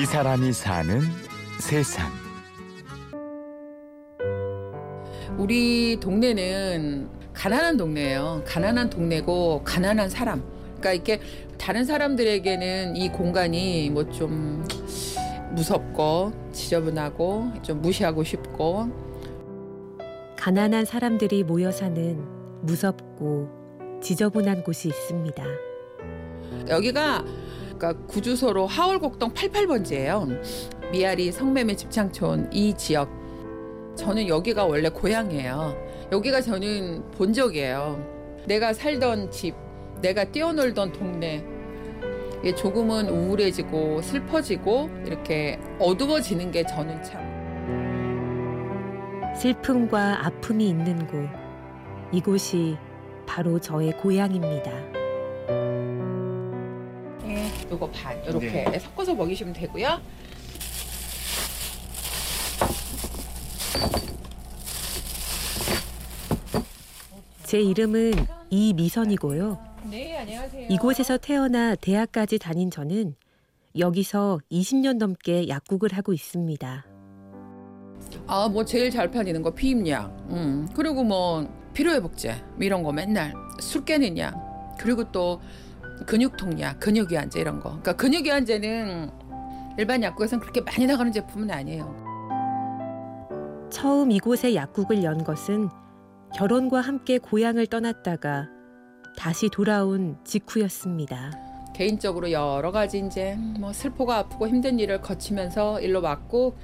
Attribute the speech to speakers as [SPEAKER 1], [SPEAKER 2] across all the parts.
[SPEAKER 1] 이 사람이 사는 세상.
[SPEAKER 2] 우리 동네는 가난한 동네예요. 가난한 동네고 가난한 사람. 그러니까 이렇게 다른 사람들에게는 이 공간이 뭐 좀 무섭고 지저분하고 좀 무시하고 싶고
[SPEAKER 3] 가난한 사람들이 모여 사는 무섭고 지저분한 곳이 있습니다.
[SPEAKER 2] 여기가 그러니까 구주소로 하월곡동 88번지예요. 미아리 성매매 집창촌 이 지역. 저는 여기가 원래 고향이에요. 여기가 저는 본적이에요. 내가 살던 집, 내가 뛰어놀던 동네. 이게 조금은 우울해지고 슬퍼지고 이렇게 어두워지는 게 저는 참
[SPEAKER 3] 슬픔과 아픔이 있는 곳. 이곳이 바로 저의 고향입니다.
[SPEAKER 2] 예, 요거 반 이렇게
[SPEAKER 1] 네.
[SPEAKER 2] 섞어서 먹이시면 되고요.
[SPEAKER 3] 제 이름은 이미선이고요.
[SPEAKER 2] 네, 안녕하세요.
[SPEAKER 3] 이곳에서 태어나 대학까지 다닌 저는 여기서 20년 넘게 약국을 하고 있습니다.
[SPEAKER 2] 아, 뭐 제일 잘 팔리는 거 피임약. 음. 그리고 뭐 피로회복제 뭐 이런 거 맨날 술 깨는 약. 그리고 또 근육 통약, 근육 이완제 이런 거. 그러니까 근육 이완제는 일반 약국에서는 그렇게 많이 나가는 제품은 아니에요.
[SPEAKER 3] 처음 이곳에 약국을 연 것은 결혼과 함께 고향을 떠났다가 다시 돌아온 직후였습니다.
[SPEAKER 2] 개인적으로 여러 가지 이제 뭐 슬프고 아프고 힘든 일을 거치면서 일로 왔고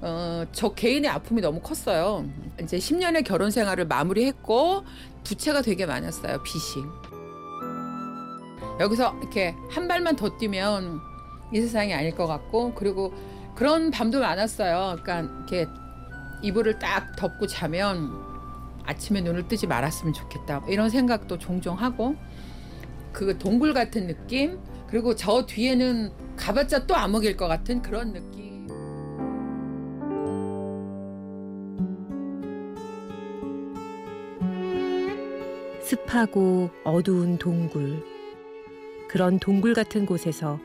[SPEAKER 2] 어, 저 개인의 아픔이 너무 컸어요. 이제 10년의 결혼 생활을 마무리했고 부채가 되게 많았어요. 빚이. 여기서 이렇게 한 발만 더 뛰면 이 세상이 아닐 것 같고 그리고 그런 밤도 많았어요. 그러니까 이렇게 이불을 딱 덮고 자면 아침에 눈을 뜨지 말았으면 좋겠다. 이런 생각도 종종 하고 그 동굴 같은 느낌 그리고 저 뒤에는 가봤자 또 암흑일 것 같은 그런 느낌.
[SPEAKER 3] 습하고 어두운 동굴. 그런 동굴 같은 곳에서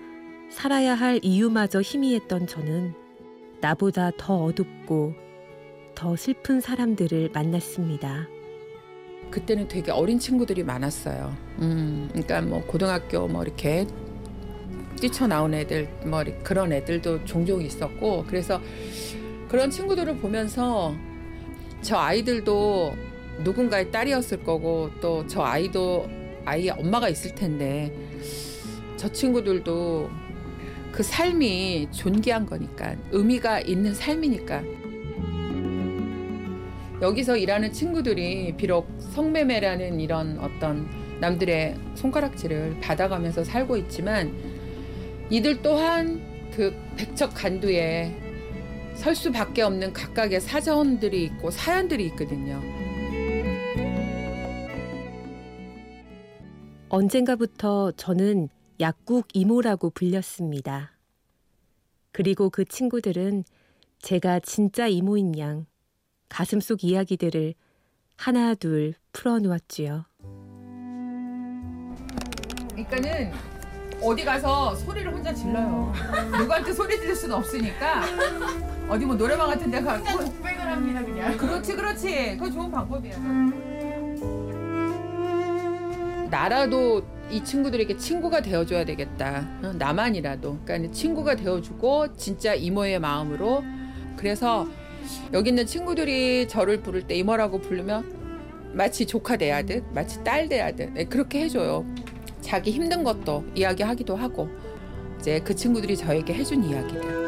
[SPEAKER 3] 살아야 할 이유마저 희미했던 저는 나보다 더 어둡고 더 슬픈 사람들을 만났습니다.
[SPEAKER 2] 그때는 되게 어린 친구들이 많았어요. 음, 그러니까 뭐 고등학교 뭐 이렇게 뛰쳐나온 애들 뭐 그런 애들도 종종 있었고 그래서 그런 친구들을 보면서 저 아이들도 누군가의 딸이었을 거고 또 저 아이도 아이의 엄마가 있을 텐데 저 친구들도 그 삶이 존귀한 거니까 의미가 있는 삶이니까 여기서 일하는 친구들이 비록 성매매라는 이런 어떤 남들의 손가락질을 받아가면서 살고 있지만 이들 또한 그 백척 간두에 설 수밖에 없는 각각의 사정들이 있고 사연들이 있거든요.
[SPEAKER 3] 언젠가부터 저는 약국 이모라고 불렸습니다. 그리고 그 친구들은 제가 진짜 이모인 양 가슴속 이야기들을 하나 둘 풀어놓았지요.
[SPEAKER 2] 그러니까는 어디 가서 소리를 혼자 질러요. 누구한테 소리 지를 수는 없으니까 어디 뭐 노래방 같은 데 가고
[SPEAKER 4] 독백을 합니다 그냥.
[SPEAKER 2] 그렇지 그렇지 그거 좋은 방법이야 나라도 이 친구들에게 친구가 되어줘야 되겠다. 어, 나만이라도. 그러니까 친구가 되어주고 진짜 이모의 마음으로. 그래서 여기 있는 친구들이 저를 부를 때 이모라고 부르면 마치 조카 대하듯 마치 딸 대하듯. 네, 그렇게 해줘요. 자기 힘든 것도 이야기하기도 하고 이제 그 친구들이 저에게 해준 이야기들.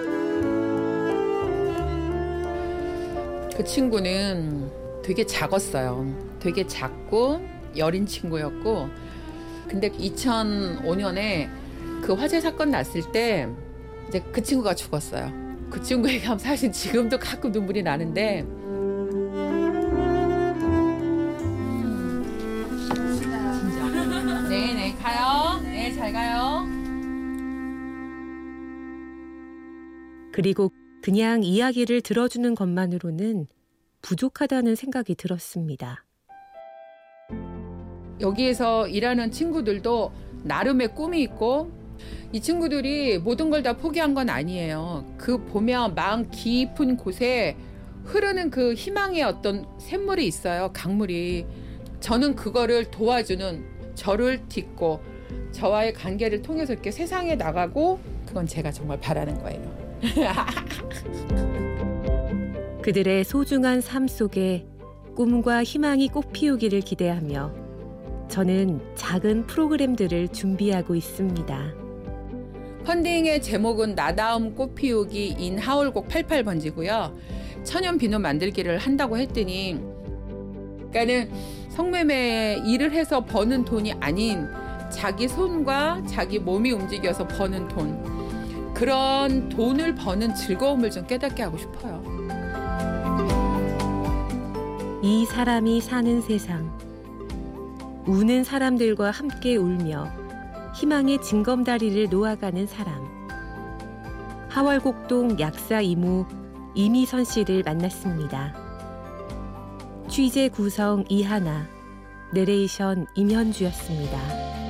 [SPEAKER 2] 그 친구는 되게 작았어요. 되게 작고 여린 친구였고, 근데 2005년에 그 화재 사건 났을 때 이제 그 친구가 죽었어요. 그 친구 얘기하면 사실 지금도 가끔 눈물이 나는데. 네네 가요. 네 잘 가요.
[SPEAKER 3] 그리고 그냥 이야기를 들어주는 것만으로는 부족하다는 생각이 들었습니다.
[SPEAKER 2] 여기에서 일하는 친구들도 나름의 꿈이 있고 이 친구들이 모든 걸 다 포기한 건 아니에요. 그 보면 마음 깊은 곳에 흐르는 그 희망의 어떤 샘물이 있어요. 강물이. 저는 그거를 도와주는 저를 딛고 저와의 관계를 통해서 이렇게 세상에 나가고 그건 제가 정말 바라는 거예요.
[SPEAKER 3] 그들의 소중한 삶 속에 꿈과 희망이 꽃 피우기를 기대하며 저는 작은 프로그램들을 준비하고 있습니다.
[SPEAKER 2] 펀딩의 제목은 나다움 꽃피우기 인 하울곡 88번지고요. 천연 비누 만들기를 한다고 했더니 그러니까는 성매매 일을 해서 버는 돈이 아닌 자기 손과 자기 몸이 움직여서 버는 돈 그런 돈을 버는 즐거움을 좀 깨닫게 하고 싶어요.
[SPEAKER 3] 이 사람이 사는 세상 우는 사람들과 함께 울며 희망의 징검다리를 놓아가는 사람 하월곡동 약사 이모 이미선 씨를 만났습니다. 취재 구성 이하나, 내레이션 임현주였습니다.